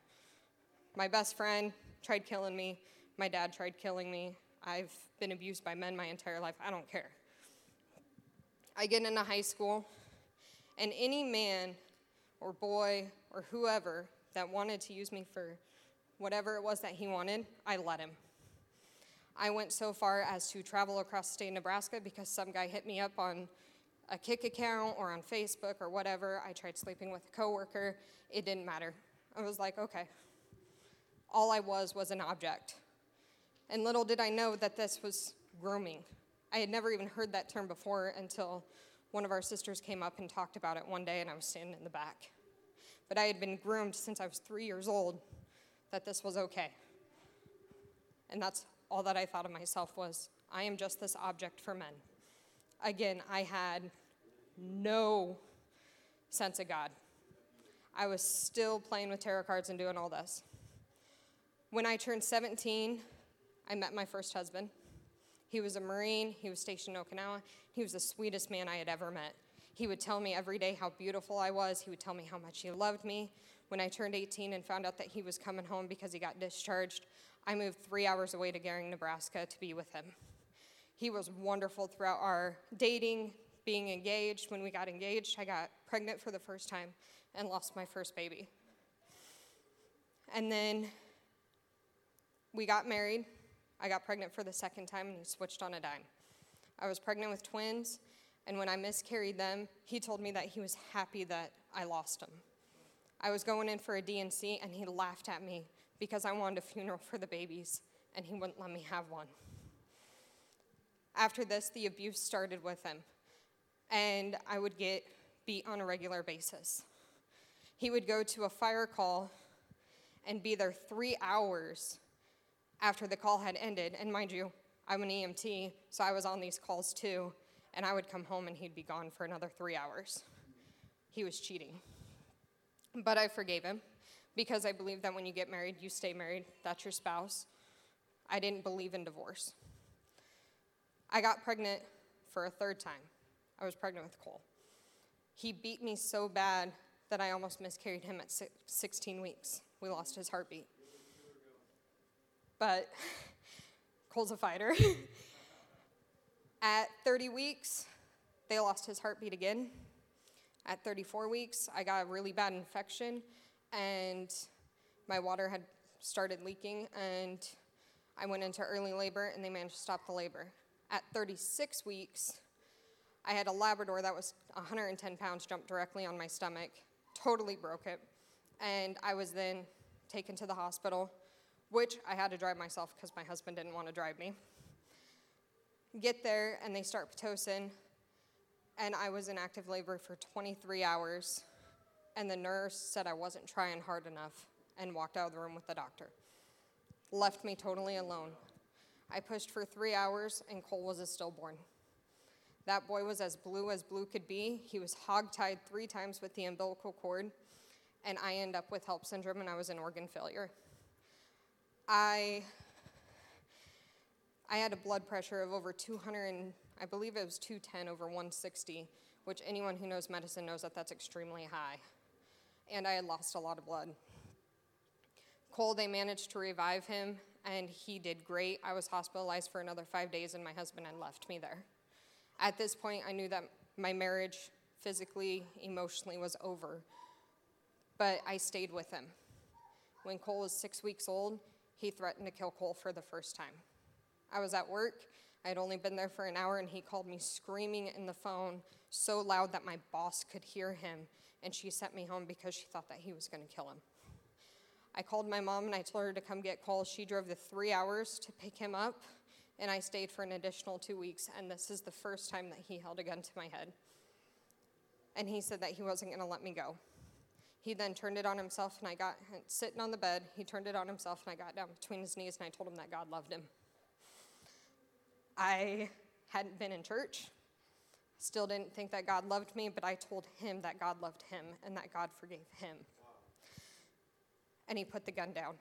S3: My best friend tried killing me. My dad tried killing me. I've been abused by men my entire life. I don't care. I get into high school, and any man or boy or whoever that wanted to use me for whatever it was that he wanted, I let him. I went so far as to travel across the state of Nebraska because some guy hit me up on a Kik account or on Facebook or whatever. I tried sleeping with a coworker. It didn't matter. I was like, okay. All I was was an object. And little did I know that this was grooming. I had never even heard that term before until one of our sisters came up and talked about it one day, and I was standing in the back. But I had been groomed since I was three years old that this was okay. And that's all that I thought of myself was I am just this object for men. Again, I had no sense of God. I was still playing with tarot cards and doing all this. When I turned 17, I met my first husband. He was a Marine, he was stationed in Okinawa. He was the sweetest man I had ever met. He would tell me every day how beautiful I was, he would tell me how much he loved me. When I turned 18 and found out that he was coming home because he got discharged, I moved three hours away to Gering, Nebraska to be with him. He was wonderful throughout our dating, being engaged. When we got engaged, I got pregnant for the first time and lost my first baby. And then we got married. I got pregnant for the second time and he switched on a dime. I was pregnant with twins, and when I miscarried them, he told me that he was happy that I lost them. I was going in for a D&C and he laughed at me because I wanted a funeral for the babies and he wouldn't let me have one. After this, the abuse started with him, and I would get beat on a regular basis. He would go to a fire call and be there three hours after the call had ended. And mind you, I'm an EMT, so I was on these calls too, and I would come home and he'd be gone for another three hours. He was cheating. But I forgave him because I believe that when you get married, you stay married. That's your spouse. I didn't believe in divorce. I got pregnant for a third time. I was pregnant with Cole. He beat me so bad that I almost miscarried him at 16 weeks. We lost his heartbeat. But Cole's a fighter. at 30 weeks, they lost his heartbeat again. At 34 weeks, I got a really bad infection and my water had started leaking, and I went into early labor, and they managed to stop the labor. At 36 weeks, I had a Labrador that was 110 pounds jump directly on my stomach, totally broke it. And I was then taken to the hospital, which I had to drive myself because my husband didn't want to drive me. Get there, and they start Pitocin, and I was in active labor for 23 hours. And the nurse said I wasn't trying hard enough and walked out of the room with the doctor. Left me totally alone. I pushed for three hours, and Cole was a stillborn. That boy was as blue as blue could be. He was hogtied three times with the umbilical cord, and I ended up with HELLP syndrome, and I was in organ failure. I I had a blood pressure of over 200, and I believe it was 210 over 160, which anyone who knows medicine knows that that's extremely high. And I had lost a lot of blood. Cole, they managed to revive him, and he did great. I was hospitalized for another five days, and my husband had left me there. At this point, I knew that my marriage, physically, emotionally, was over. But I stayed with him. When Cole was six weeks old, he threatened to kill Cole for the first time. I was at work. I had only been there for an hour, and he called me screaming in the phone so loud that my boss could hear him, and she sent me home because she thought that he was going to kill him. I called my mom and I told her to come get Cole. She drove the three hours to pick him up, and I stayed for an additional two weeks, and this is the first time that he held a gun to my head. And he said that he wasn't going to let me go. He then turned it on himself, and I got sitting on the bed. He turned it on himself, and I got down between his knees, and I told him that God loved him. I hadn't been in church, still didn't think that God loved me, but I told him that God loved him and that God forgave him. And he put the gun down,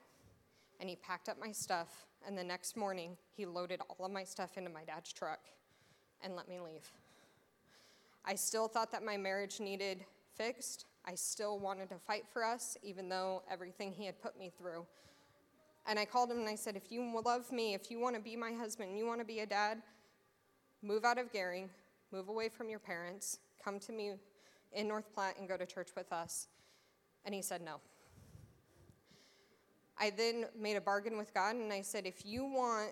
S3: and he packed up my stuff, and the next morning, he loaded all of my stuff into my dad's truck and let me leave. I still thought that my marriage needed fixed. I still wanted to fight for us, even though everything he had put me through. And I called him and I said, If you love me, if you want to be my husband, you want to be a dad, move out of Gering, move away from your parents, come to me in North Platte and go to church with us. And he said, No. I then made a bargain with God and I said, If you want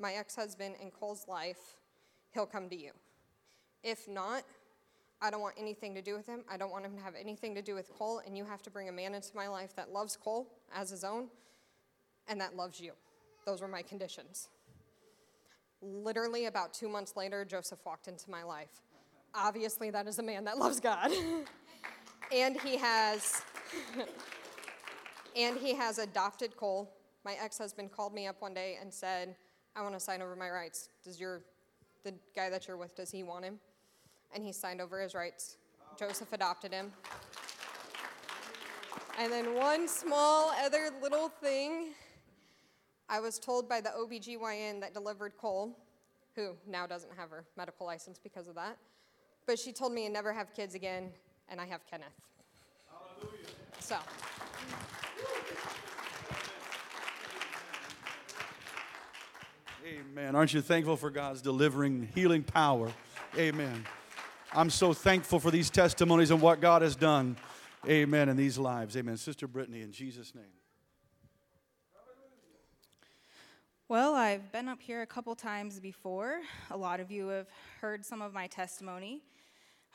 S3: my ex husband and Cole's life, he'll come to you. If not, I don't want anything to do with him. I don't want him to have anything to do with Cole, and you have to bring a man into my life that loves Cole as his own and that loves you. Those were my conditions. Literally, about two months later, Joseph walked into my life. Obviously, that is a man that loves God. and he has. and he has adopted Cole. My ex-husband called me up one day and said, "I want to sign over my rights. Does your the guy that you're with does he want him?" And he signed over his rights. Joseph adopted him. And then one small other little thing I was told by the OBGYN that delivered Cole, who now doesn't have her medical license because of that, but she told me to never have kids again, and I have Kenneth. Hallelujah. So.
S1: Amen. Aren't you thankful for God's delivering, healing power? Amen. I'm so thankful for these testimonies and what God has done. Amen. In these lives. Amen. Sister Brittany, in Jesus' name.
S4: Well, I've been up here a couple times before. A lot of you have heard some of my testimony.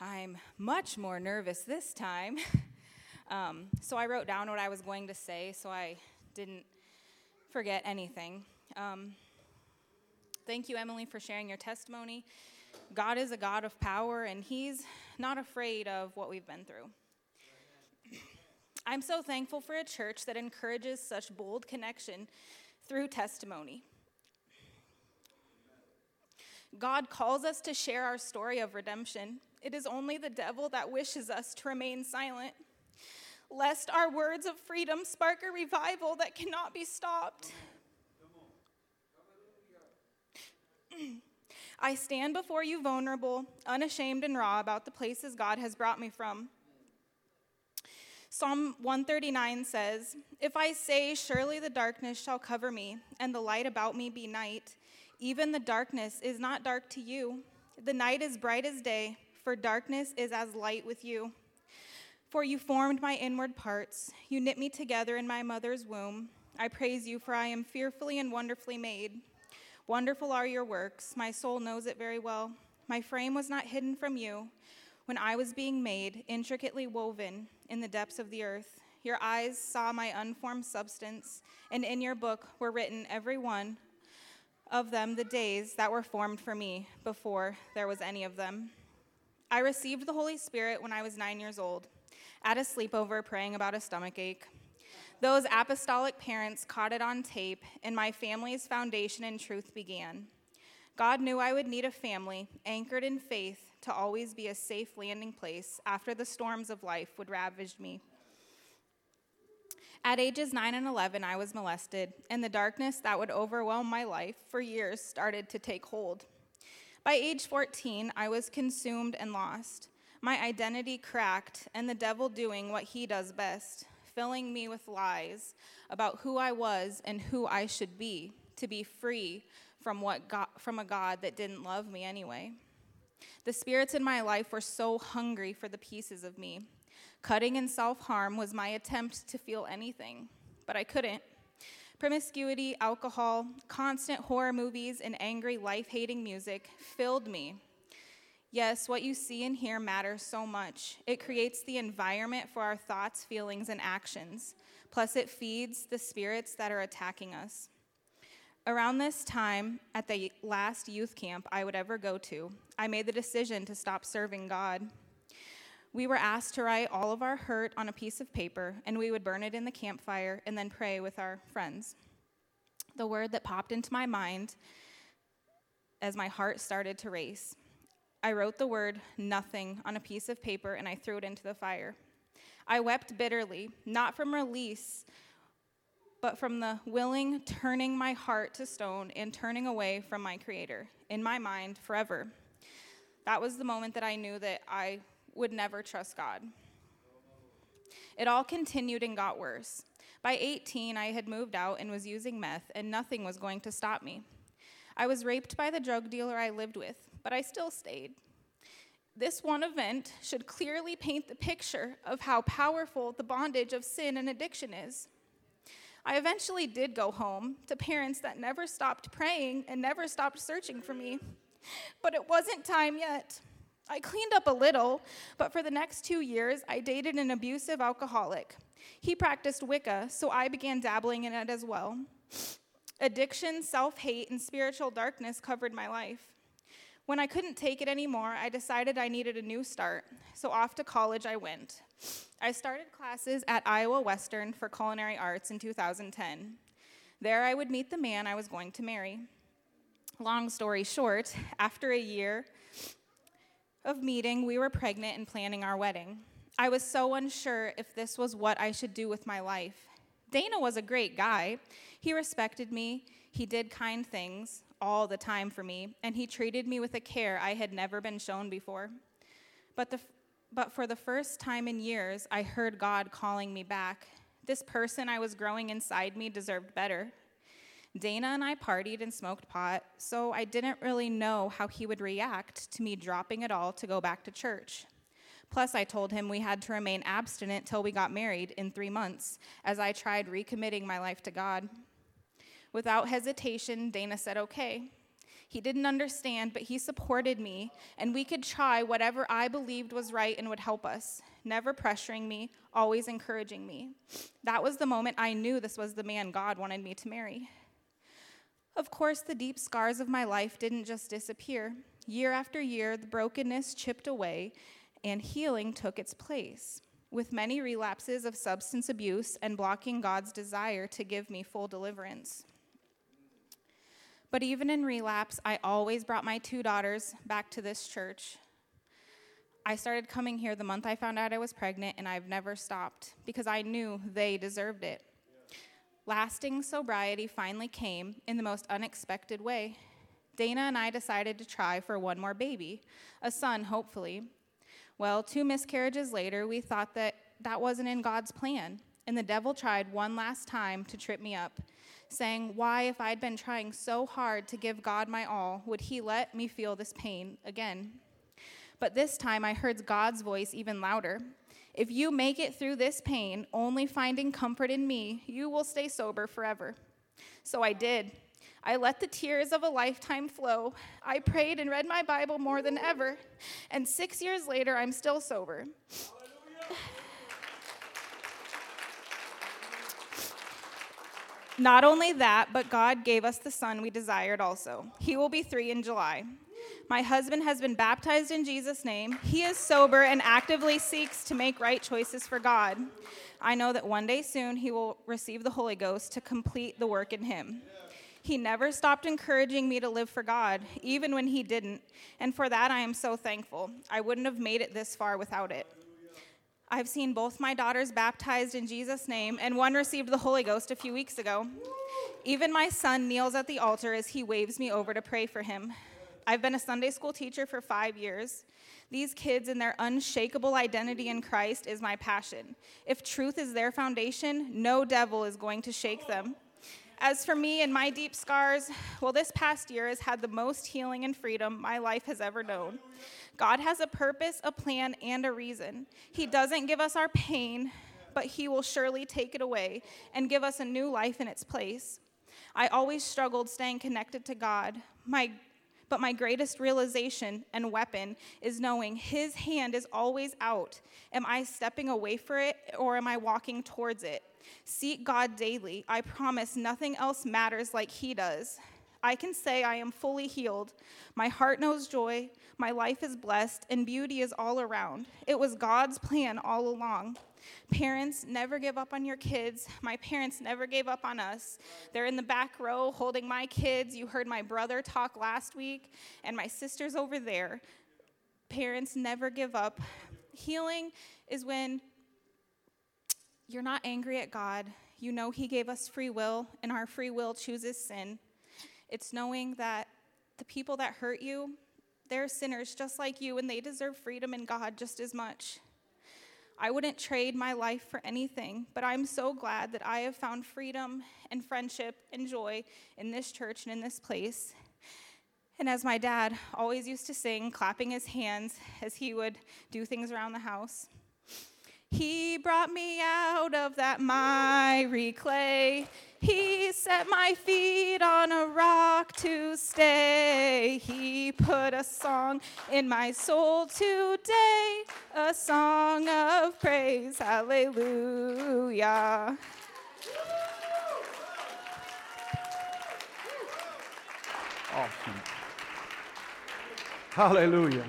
S4: I'm much more nervous this time. um, so I wrote down what I was going to say so I didn't forget anything. Um, thank you, Emily, for sharing your testimony. God is a God of power, and He's not afraid of what we've been through. I'm so thankful for a church that encourages such bold connection through testimony. God calls us to share our story of redemption. It is only the devil that wishes us to remain silent, lest our words of freedom spark a revival that cannot be stopped. I stand before you vulnerable, unashamed, and raw about the places God has brought me from. Psalm 139 says, If I say, Surely the darkness shall cover me, and the light about me be night, even the darkness is not dark to you. The night is bright as day, for darkness is as light with you. For you formed my inward parts, you knit me together in my mother's womb. I praise you, for I am fearfully and wonderfully made. Wonderful are your works, my soul knows it very well. My frame was not hidden from you when I was being made, intricately woven in the depths of the earth. Your eyes saw my unformed substance, and in your book were written every one of them the days that were formed for me before there was any of them. I received the Holy Spirit when I was nine years old, at a sleepover praying about a stomach ache. Those apostolic parents caught it on tape, and my family's foundation in truth began. God knew I would need a family anchored in faith to always be a safe landing place after the storms of life would ravage me. At ages 9 and 11, I was molested, and the darkness that would overwhelm my life for years started to take hold. By age 14, I was consumed and lost, my identity cracked, and the devil doing what he does best filling me with lies about who I was and who I should be to be free from, what God, from a God that didn't love me anyway. The spirits in my life were so hungry for the pieces of me. Cutting and self harm was my attempt to feel anything, but I couldn't. Promiscuity, alcohol, constant horror movies, and angry, life hating music filled me Yes, what you see and hear matters so much. It creates the environment for our thoughts, feelings, and actions. Plus, it feeds the spirits that are attacking us. Around this time, at the last youth camp I would ever go to, I made the decision to stop serving God. We were asked to write all of our hurt on a piece of paper, and we would burn it in the campfire and then pray with our friends. The word that popped into my mind as my heart started to race I wrote the word nothing on a piece of paper and I threw it into the fire. I wept bitterly, not from release, but from the willing turning my heart to stone and turning away from my Creator in my mind forever. That was the moment that I knew that I would never trust God. It all continued and got worse. By 18, I had moved out and was using meth, and nothing was going to stop me. I was raped by the drug dealer I lived with but I still stayed. This one event should clearly paint the picture of how powerful the bondage of sin and addiction is. I eventually did go home to parents that never stopped praying and never stopped searching for me, but it wasn't time yet. I cleaned up a little, but for the next two years, I dated an abusive alcoholic. He practiced Wicca, so I began dabbling in it as well. Addiction, self hate, and spiritual darkness covered my life. When I couldn't take it anymore, I decided I needed a new start, so off to college I went. I started classes at Iowa Western for culinary arts in 2010. There I would meet the man I was going to marry. Long story short, after a year of meeting, we were pregnant and planning our wedding. I was so unsure if this was what I should do with my life. Dana was a great guy. He respected me, he did kind things all the time for me, and he treated me with a care I had never been shown before. But, the, but for the first time in years, I heard God calling me back. This person I was growing inside me deserved better. Dana and I partied and smoked pot, so I didn't really know how he would react to me dropping it all to go back to church. Plus, I told him we had to remain abstinent till we got married in three months, as I tried recommitting my life to God. Without hesitation, Dana said, okay. He didn't understand, but he supported me, and we could try whatever I believed was right and would help us, never pressuring me, always encouraging me. That was the moment I knew this was the man God wanted me to marry. Of course, the deep scars of my life didn't just disappear. Year after year, the brokenness chipped away, and healing took its place, with many relapses of substance abuse and blocking God's desire to give me full deliverance. But even in relapse, I always brought my two daughters back to this church. I started coming here the month I found out I was pregnant, and I've never stopped because I knew they deserved it. Lasting sobriety finally came in the most unexpected way. Dana and I decided to try for one more baby, a son, hopefully. Well, two miscarriages later, we thought that that wasn't in God's plan, and the devil tried one last time to trip me up saying, Why, if I'd been trying so hard to give God my all, would He let me feel this pain again? But this time I heard God's voice even louder. If you make it through this pain, only finding comfort in me, you will stay sober forever. So I did. I let the tears of a lifetime flow. I prayed and read my Bible more than ever. And six years later, I'm still sober. Not only that, but God gave us the son we desired also. He will be three in July. My husband has been baptized in Jesus' name. He is sober and actively seeks to make right choices for God. I know that one day soon he will receive the Holy Ghost to complete the work in him. He never stopped encouraging me to live for God, even when he didn't. And for that, I am so thankful. I wouldn't have made it this far without it. I've seen both my daughters baptized in Jesus' name, and one received the Holy Ghost a few weeks ago. Even my son kneels at the altar as he waves me over to pray for him. I've been a Sunday school teacher for five years. These kids and their unshakable identity in Christ is my passion. If truth is their foundation, no devil is going to shake them. As for me and my deep scars, well, this past year has had the most healing and freedom my life has ever known. God has a purpose, a plan, and a reason. He doesn't give us our pain, but He will surely take it away and give us a new life in its place. I always struggled staying connected to God. My but my greatest realization and weapon is knowing His hand is always out. Am I stepping away for it or am I walking towards it? Seek God daily. I promise nothing else matters like He does. I can say I am fully healed. My heart knows joy. My life is blessed, and beauty is all around. It was God's plan all along. Parents, never give up on your kids. My parents never gave up on us. They're in the back row holding my kids. You heard my brother talk last week, and my sister's over there. Parents, never give up. Healing is when you're not angry at God. You know He gave us free will, and our free will chooses sin. It's knowing that the people that hurt you, they're sinners just like you, and they deserve freedom in God just as much. I wouldn't trade my life for anything, but I'm so glad that I have found freedom and friendship and joy in this church and in this place. And as my dad always used to sing, clapping his hands as he would do things around the house, he brought me out of that miry clay. He set my feet on a rock to stay. He put a song in my soul today, a song of praise. Hallelujah.
S1: Awesome. Hallelujah.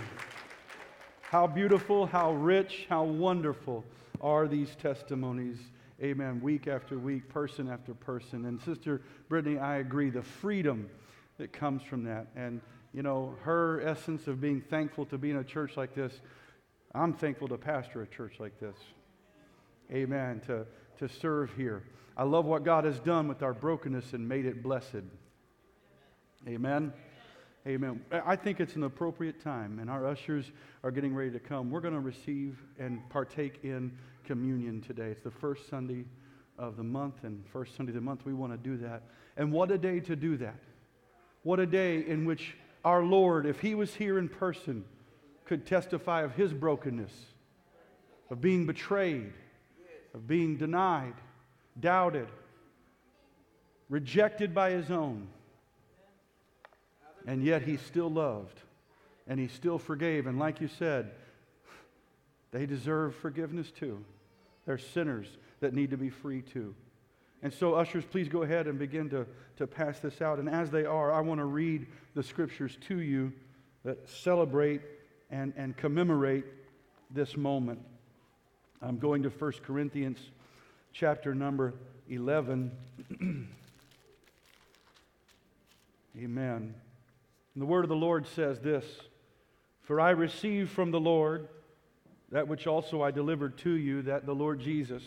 S1: How beautiful, how rich, how wonderful are these testimonies. Amen. Week after week, person after person. And Sister Brittany, I agree. The freedom that comes from that. And, you know, her essence of being thankful to be in a church like this, I'm thankful to pastor a church like this. Amen. To, to serve here. I love what God has done with our brokenness and made it blessed. Amen. Amen. I think it's an appropriate time, and our ushers are getting ready to come. We're going to receive and partake in communion today. It's the first Sunday of the month, and first Sunday of the month, we want to do that. And what a day to do that! What a day in which our Lord, if He was here in person, could testify of His brokenness, of being betrayed, of being denied, doubted, rejected by His own and yet he still loved and he still forgave. And like you said, they deserve forgiveness too. They're sinners that need to be free too. And so, ushers, please go ahead and begin to, to pass this out. And as they are, I want to read the scriptures to you that celebrate and, and commemorate this moment. I'm going to 1 Corinthians chapter number 11. Amen. And the word of the Lord says this For I received from the Lord that which also I delivered to you, that the Lord Jesus,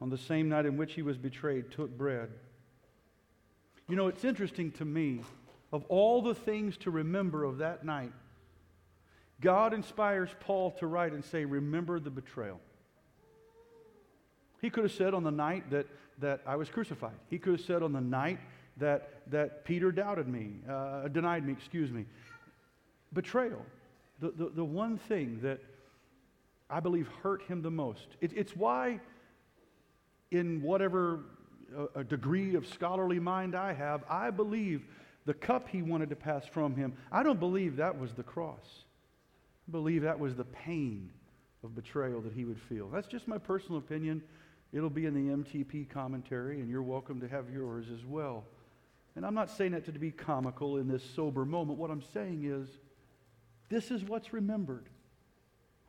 S1: on the same night in which he was betrayed, took bread. You know, it's interesting to me, of all the things to remember of that night, God inspires Paul to write and say, Remember the betrayal. He could have said on the night that, that I was crucified. He could have said on the night that, that Peter doubted me, uh, denied me, excuse me. Betrayal, the, the, the one thing that I believe hurt him the most. It, it's why, in whatever a degree of scholarly mind I have, I believe the cup he wanted to pass from him, I don't believe that was the cross. I believe that was the pain of betrayal that he would feel. That's just my personal opinion. It'll be in the MTP commentary, and you're welcome to have yours as well. And I'm not saying that to be comical in this sober moment. What I'm saying is, this is what's remembered.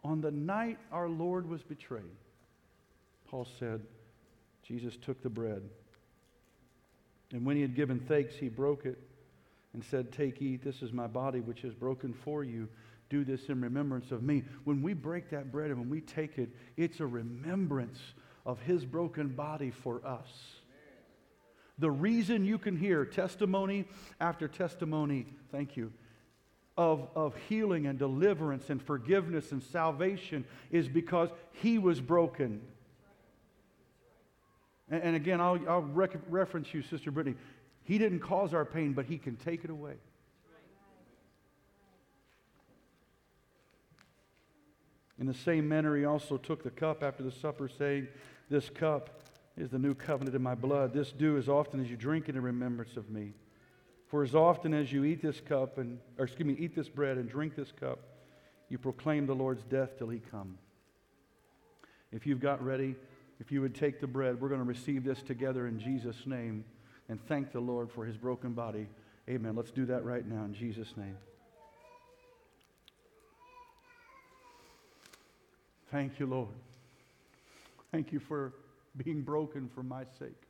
S1: On the night our Lord was betrayed, Paul said, Jesus took the bread. And when he had given thanks, he broke it and said, Take, eat, this is my body which is broken for you. Do this in remembrance of me. When we break that bread and when we take it, it's a remembrance of his broken body for us. The reason you can hear testimony after testimony, thank you, of, of healing and deliverance and forgiveness and salvation is because he was broken. And, and again, I'll, I'll rec- reference you, Sister Brittany. He didn't cause our pain, but he can take it away. In the same manner, he also took the cup after the supper, saying, This cup is the new covenant in my blood. This do as often as you drink it in remembrance of me. For as often as you eat this cup and or excuse me, eat this bread and drink this cup, you proclaim the Lord's death till he come. If you've got ready, if you would take the bread, we're going to receive this together in Jesus' name and thank the Lord for his broken body. Amen. Let's do that right now in Jesus' name. Thank you, Lord. Thank you for being broken for my sake.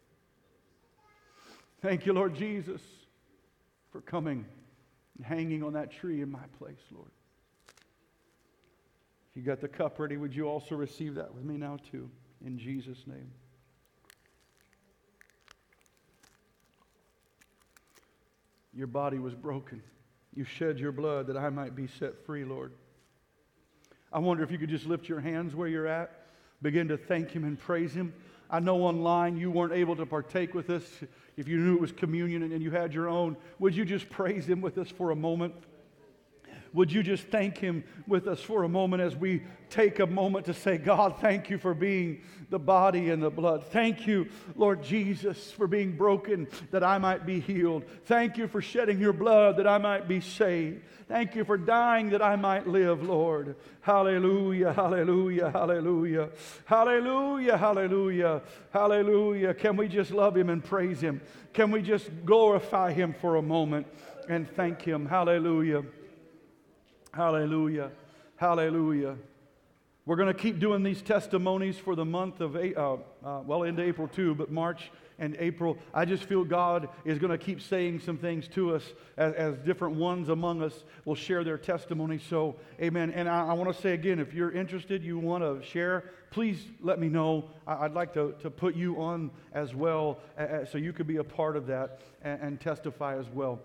S1: Thank you, Lord Jesus, for coming and hanging on that tree in my place, Lord. If you got the cup ready, would you also receive that with me now, too, in Jesus' name? Your body was broken. You shed your blood that I might be set free, Lord. I wonder if you could just lift your hands where you're at, begin to thank Him and praise Him. I know online you weren't able to partake with us. If you knew it was communion and you had your own, would you just praise Him with us for a moment? Would you just thank Him with us for a moment as we take a moment to say, God, thank you for being the body and the blood. Thank you, Lord Jesus, for being broken that I might be healed. Thank you for shedding your blood that I might be saved. Thank you for dying that I might live, Lord. Hallelujah, hallelujah, hallelujah, hallelujah, hallelujah, hallelujah. Can we just love Him and praise Him? Can we just glorify Him for a moment and thank Him? Hallelujah. Hallelujah. Hallelujah. We're going to keep doing these testimonies for the month of, uh, uh, well, into April too, but March and April. I just feel God is going to keep saying some things to us as, as different ones among us will share their testimony. So, amen. And I, I want to say again if you're interested, you want to share, please let me know. I, would like to, to put you on as well uh, so you could be a part of that and, and testify as well.